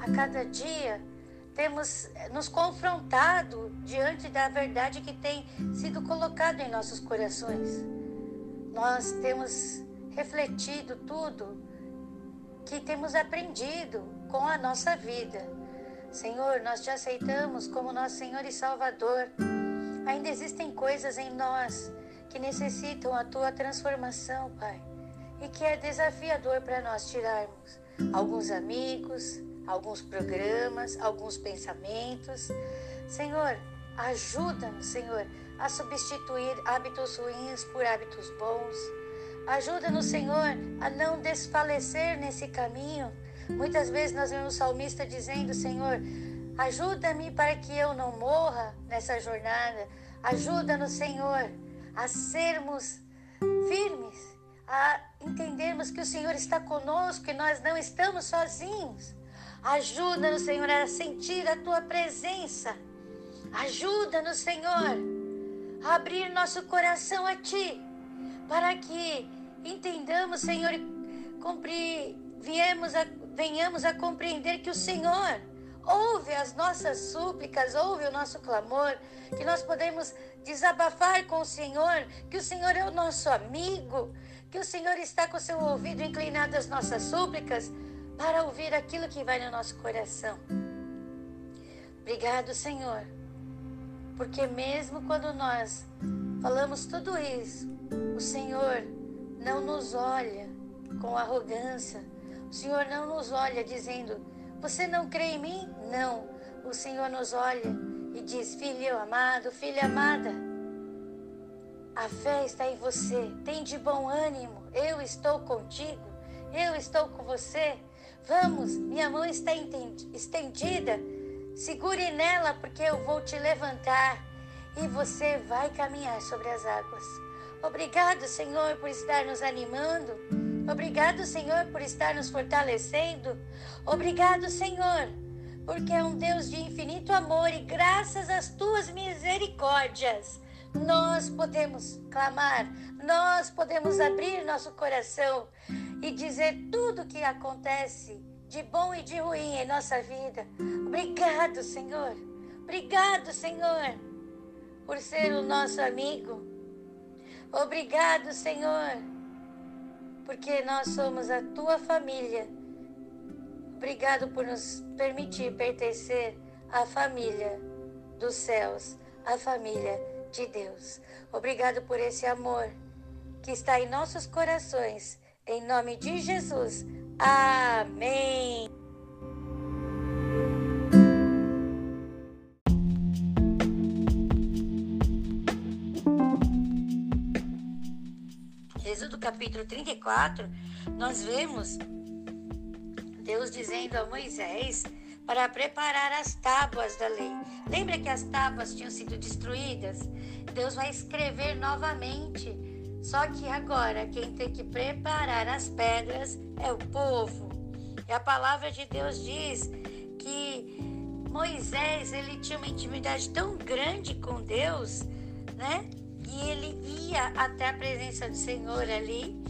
a cada dia temos nos confrontado diante da verdade que tem sido colocada em nossos corações. Nós temos refletido tudo que temos aprendido com a nossa vida. Senhor, nós te aceitamos como nosso Senhor e Salvador. Ainda existem coisas em nós que necessitam a tua transformação, Pai, e que é desafiador para nós tirarmos alguns amigos, alguns programas, alguns pensamentos. Senhor, ajuda-nos, Senhor, a substituir hábitos ruins por hábitos bons. Ajuda-nos, Senhor, a não desfalecer nesse caminho. Muitas vezes nós vemos o salmista dizendo, Senhor, ajuda-me para que eu não morra nessa jornada. Ajuda-nos, Senhor, a sermos firmes, a entendermos que o Senhor está conosco e nós não estamos sozinhos. Ajuda-nos, Senhor, a sentir a tua presença. Ajuda-nos, Senhor, a abrir nosso coração a ti, para que entendamos, Senhor, e viemos a, venhamos a compreender que o Senhor ouve as nossas súplicas, ouve o nosso clamor, que nós podemos desabafar com o Senhor, que o Senhor é o nosso amigo, que o Senhor está com o seu ouvido inclinado às nossas súplicas para ouvir aquilo que vai no nosso coração. Obrigado, Senhor, porque mesmo quando nós falamos tudo isso, o Senhor não nos olha com arrogância, o Senhor não nos olha dizendo: Você não crê em mim? Não. O Senhor nos olha e diz: Filho amado, filha amada, a fé está em você. Tem de bom ânimo. Eu estou contigo. Eu estou com você. Vamos, minha mão está estendida. Segure nela, porque eu vou te levantar e você vai caminhar sobre as águas. Obrigado, Senhor, por estar nos animando. Obrigado, Senhor, por estar nos fortalecendo. Obrigado, Senhor, porque é um Deus de infinito amor e graças às tuas misericórdias, nós podemos clamar, nós podemos abrir nosso coração e dizer tudo o que acontece de bom e de ruim em nossa vida. Obrigado, Senhor. Obrigado, Senhor, por ser o nosso amigo. Obrigado, Senhor, porque nós somos a tua família Obrigado por nos permitir pertencer à família dos céus, à família de Deus. Obrigado por esse amor que está em nossos corações. Em nome de Jesus. Amém. Êxodo capítulo 34, nós vemos Deus dizendo a Moisés para preparar as tábuas da lei. Lembra que as tábuas tinham sido destruídas? Deus vai escrever novamente. Só que agora quem tem que preparar as pedras é o povo. E a palavra de Deus diz que Moisés ele tinha uma intimidade tão grande com Deus, né? E ele ia até a presença do Senhor ali.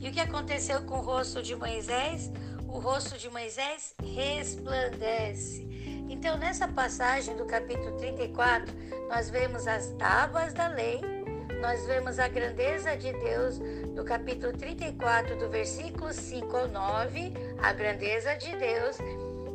E o que aconteceu com o rosto de Moisés? o rosto de Moisés resplandece. Então, nessa passagem do capítulo 34, nós vemos as tábuas da lei, nós vemos a grandeza de Deus no capítulo 34, do versículo 5 ao 9, a grandeza de Deus.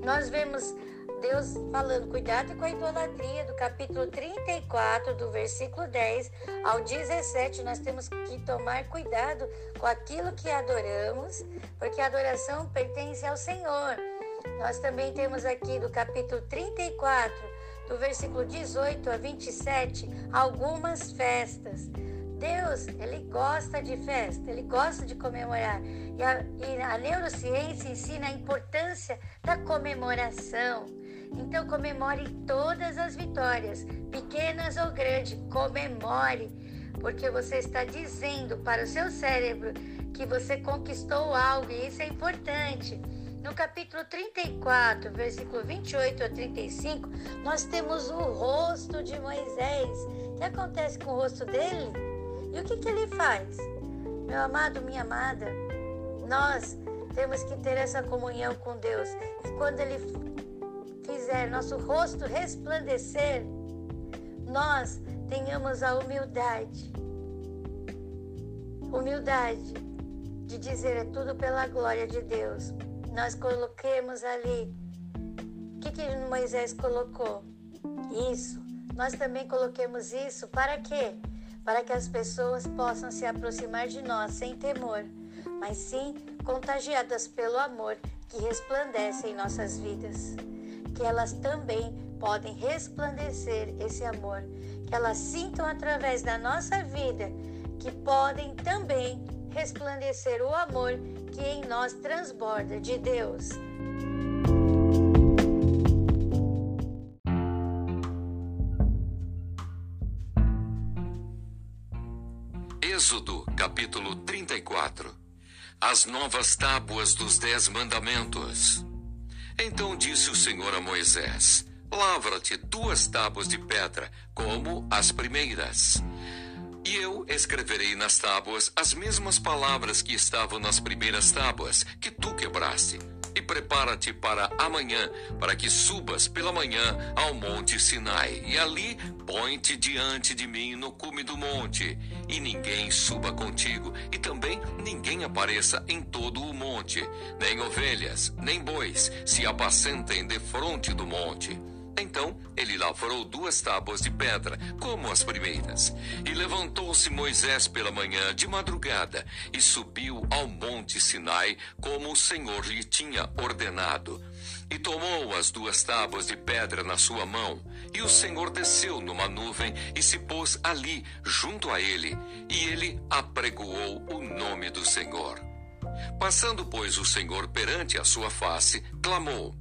Nós vemos Deus falando, cuidado com a idolatria, do capítulo 34, do versículo 10 ao 17, nós temos que tomar cuidado com aquilo que adoramos, porque a adoração pertence ao Senhor. Nós também temos aqui do capítulo 34, do versículo 18 a 27, algumas festas. Deus, ele gosta de festa, ele gosta de comemorar. E a, e a neurociência ensina a importância da comemoração. Então comemore todas as vitórias, pequenas ou grandes, comemore, porque você está dizendo para o seu cérebro que você conquistou algo e isso é importante. No capítulo 34, versículo 28 a 35, nós temos o rosto de Moisés. O que acontece com o rosto dele? E o que, que ele faz? Meu amado, minha amada, nós temos que ter essa comunhão com Deus. E quando ele fizer nosso rosto resplandecer, nós tenhamos a humildade. Humildade de dizer é tudo pela glória de Deus. Nós coloquemos ali. O que, que Moisés colocou? Isso. Nós também coloquemos isso para quê? Para que as pessoas possam se aproximar de nós sem temor, mas sim contagiadas pelo amor que resplandece em nossas vidas. Que elas também podem resplandecer esse amor, que elas sintam através da nossa vida que podem também resplandecer o amor que em nós transborda de Deus. Êxodo, capítulo 34 As novas tábuas dos Dez Mandamentos. Então disse o Senhor a Moisés: Lavra-te duas tábuas de pedra, como as primeiras e eu escreverei nas tábuas as mesmas palavras que estavam nas primeiras tábuas que tu quebraste. E prepara-te para amanhã, para que subas pela manhã ao monte Sinai. E ali põe-te diante de mim no cume do monte. E ninguém suba contigo, e também ninguém apareça em todo o monte. Nem ovelhas, nem bois se apacentem defronte do monte então ele lavrou duas tábuas de pedra, como as primeiras. E levantou-se Moisés pela manhã de madrugada e subiu ao monte Sinai, como o Senhor lhe tinha ordenado. E tomou as duas tábuas de pedra na sua mão. E o Senhor desceu numa nuvem e se pôs ali, junto a ele. E ele apregoou o nome do Senhor. Passando, pois, o Senhor perante a sua face, clamou: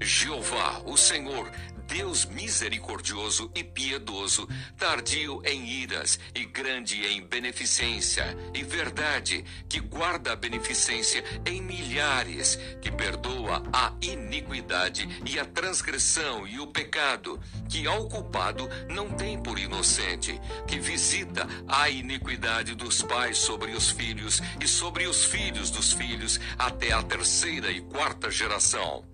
Jeová, o Senhor, Deus misericordioso e piedoso, tardio em iras e grande em beneficência e verdade, que guarda a beneficência em milhares, que perdoa a iniquidade e a transgressão e o pecado, que ao culpado não tem por inocente, que visita a iniquidade dos pais sobre os filhos e sobre os filhos dos filhos até a terceira e quarta geração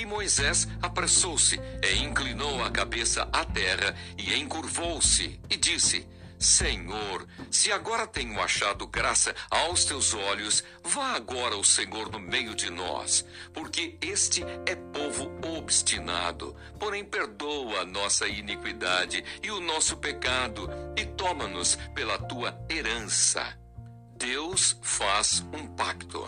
e Moisés apressou-se e inclinou a cabeça à terra e encurvou-se e disse: Senhor, se agora tenho achado graça aos teus olhos, vá agora o Senhor no meio de nós, porque este é povo obstinado. Porém, perdoa a nossa iniquidade e o nosso pecado, e toma-nos pela tua herança. Deus faz um pacto.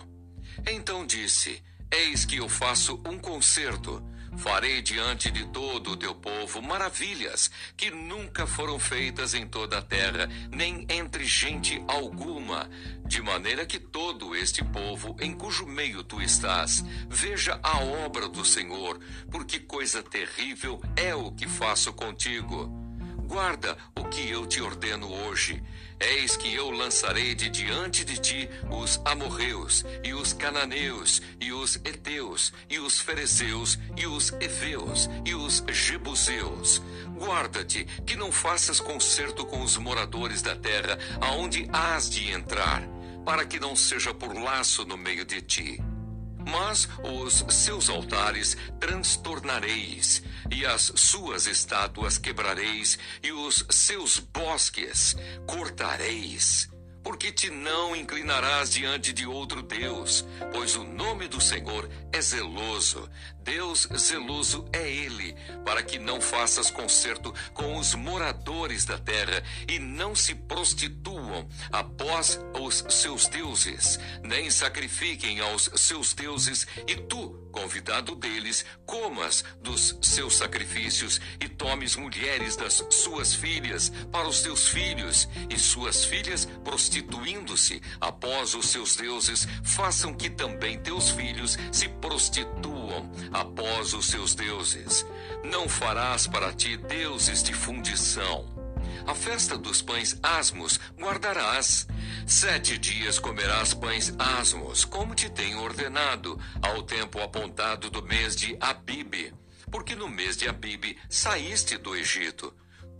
Então disse: Eis que eu faço um concerto. Farei diante de todo o teu povo maravilhas que nunca foram feitas em toda a terra, nem entre gente alguma, de maneira que todo este povo em cujo meio tu estás veja a obra do Senhor, porque coisa terrível é o que faço contigo. Guarda o que eu te ordeno hoje. Eis que eu lançarei de diante de ti os amorreus, e os cananeus, e os heteus, e os ferezeus, e os heveus, e os jebuseus. Guarda-te que não faças concerto com os moradores da terra, aonde hás de entrar, para que não seja por laço no meio de ti mas os seus altares transtornareis, e as suas estátuas quebrareis, e os seus bosques cortareis porque te não inclinarás diante de outro Deus, pois o nome do Senhor é zeloso. Deus zeloso é Ele, para que não faças concerto com os moradores da terra e não se prostituam após os seus deuses, nem sacrifiquem aos seus deuses, e tu, convidado deles, comas dos seus sacrifícios e tomes mulheres das suas filhas para os teus filhos, e suas filhas prostituindo-se após os seus deuses, façam que também teus filhos se prostituam após os seus deuses. Não farás para ti deuses de fundição. A festa dos pães asmos guardarás. Sete dias comerás pães asmos, como te tenho ordenado, ao tempo apontado do mês de Abibe. Porque no mês de Abibe saíste do Egito.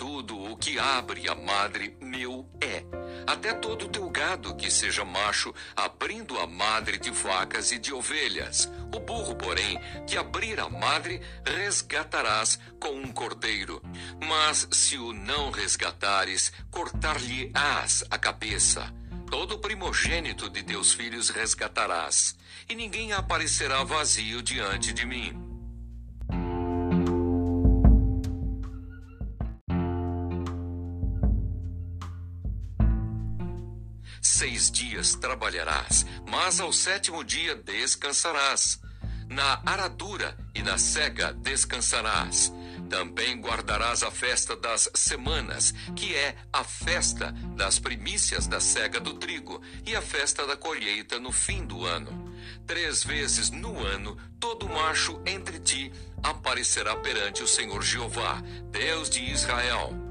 Tudo o que abre a madre meu é, até todo o teu gado que seja macho, abrindo a madre de vacas e de ovelhas. O burro, porém, que abrir a madre, resgatarás com um cordeiro. Mas se o não resgatares, cortar-lhe-ás a cabeça. Todo primogênito de teus filhos resgatarás, e ninguém aparecerá vazio diante de mim. Seis dias trabalharás, mas ao sétimo dia descansarás. Na aradura e na cega descansarás. Também guardarás a festa das semanas, que é a festa das primícias da cega do trigo, e a festa da colheita no fim do ano. Três vezes no ano, todo macho entre ti aparecerá perante o Senhor Jeová, Deus de Israel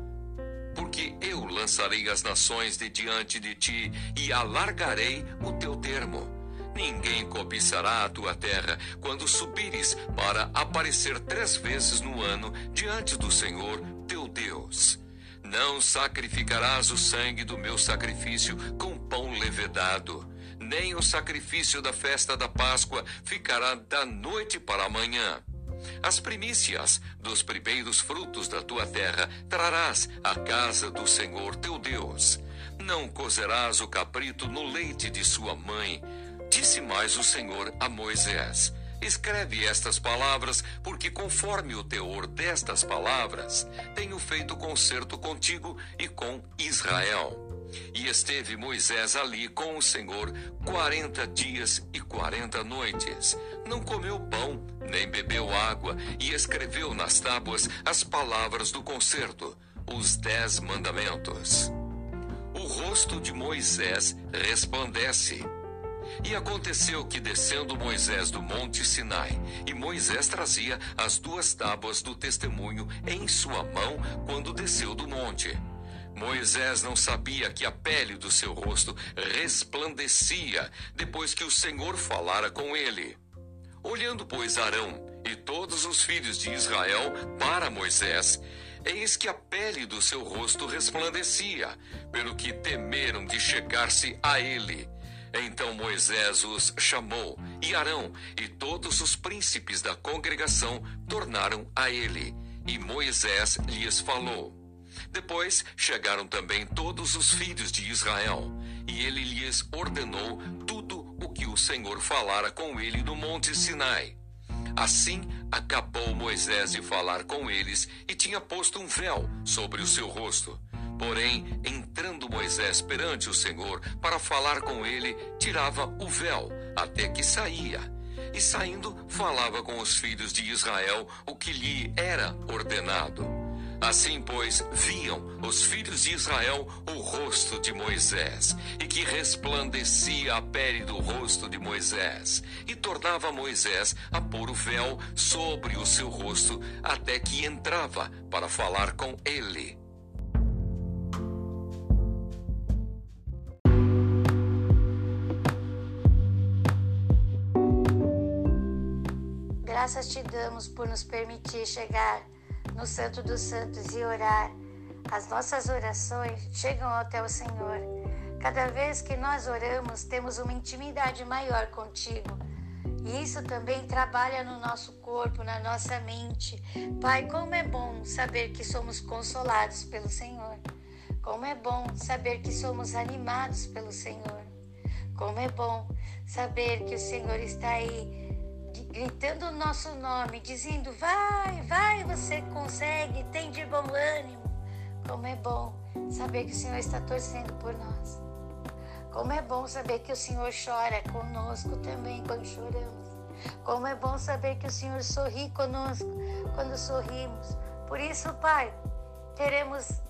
eu lançarei as nações de diante de ti e alargarei o teu termo. Ninguém cobiçará a tua terra quando subires para aparecer três vezes no ano diante do Senhor teu Deus. Não sacrificarás o sangue do meu sacrifício com pão levedado, nem o sacrifício da festa da Páscoa ficará da noite para a manhã as primícias dos primeiros frutos da tua terra trarás à casa do Senhor teu Deus. Não cozerás o cabrito no leite de sua mãe. Disse mais o Senhor a Moisés: Escreve estas palavras, porque conforme o teor destas palavras, tenho feito concerto contigo e com Israel. E esteve Moisés ali com o Senhor quarenta dias e quarenta noites. Não comeu pão, nem bebeu água, e escreveu nas tábuas as palavras do concerto, os dez mandamentos. O rosto de Moisés resplandece. E aconteceu que, descendo Moisés do monte Sinai, e Moisés trazia as duas tábuas do testemunho em sua mão quando desceu do monte. Moisés não sabia que a pele do seu rosto resplandecia depois que o Senhor falara com ele. Olhando, pois, Arão e todos os filhos de Israel para Moisés, eis que a pele do seu rosto resplandecia, pelo que temeram de chegar-se a ele. Então Moisés os chamou, e Arão e todos os príncipes da congregação tornaram a ele, e Moisés lhes falou. Depois chegaram também todos os filhos de Israel, e ele lhes ordenou tudo o que o Senhor falara com ele no monte Sinai. Assim acabou Moisés de falar com eles e tinha posto um véu sobre o seu rosto. Porém, entrando Moisés perante o Senhor para falar com ele, tirava o véu até que saía. E saindo, falava com os filhos de Israel o que lhe era ordenado. Assim, pois, viam os filhos de Israel o rosto de Moisés, e que resplandecia a pele do rosto de Moisés, e tornava Moisés a pôr o véu sobre o seu rosto, até que entrava para falar com ele. Graças te damos por nos permitir chegar no Santo dos Santos e orar, as nossas orações chegam até o Senhor. Cada vez que nós oramos, temos uma intimidade maior contigo. E isso também trabalha no nosso corpo, na nossa mente. Pai, como é bom saber que somos consolados pelo Senhor. Como é bom saber que somos animados pelo Senhor. Como é bom saber que o Senhor está aí gritando o nosso nome, dizendo: Vai, vai, você consegue, tem de bom ânimo. Como é bom saber que o Senhor está torcendo por nós. Como é bom saber que o Senhor chora conosco também quando choramos. Como é bom saber que o Senhor sorri conosco quando sorrimos. Por isso, Pai, queremos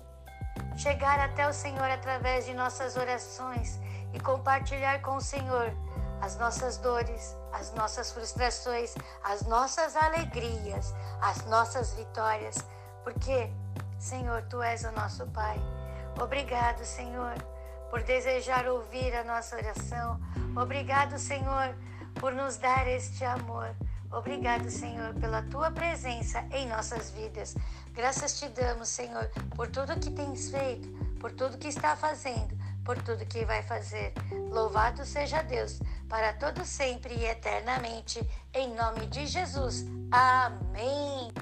chegar até o Senhor através de nossas orações e compartilhar com o Senhor as nossas dores, as nossas frustrações, as nossas alegrias, as nossas vitórias, porque, Senhor, tu és o nosso Pai. Obrigado, Senhor, por desejar ouvir a nossa oração. Obrigado, Senhor, por nos dar este amor. Obrigado, Senhor, pela tua presença em nossas vidas. Graças te damos, Senhor, por tudo que tens feito, por tudo que está fazendo, por tudo que vai fazer. Louvado seja Deus, para todo sempre e eternamente, em nome de Jesus. Amém.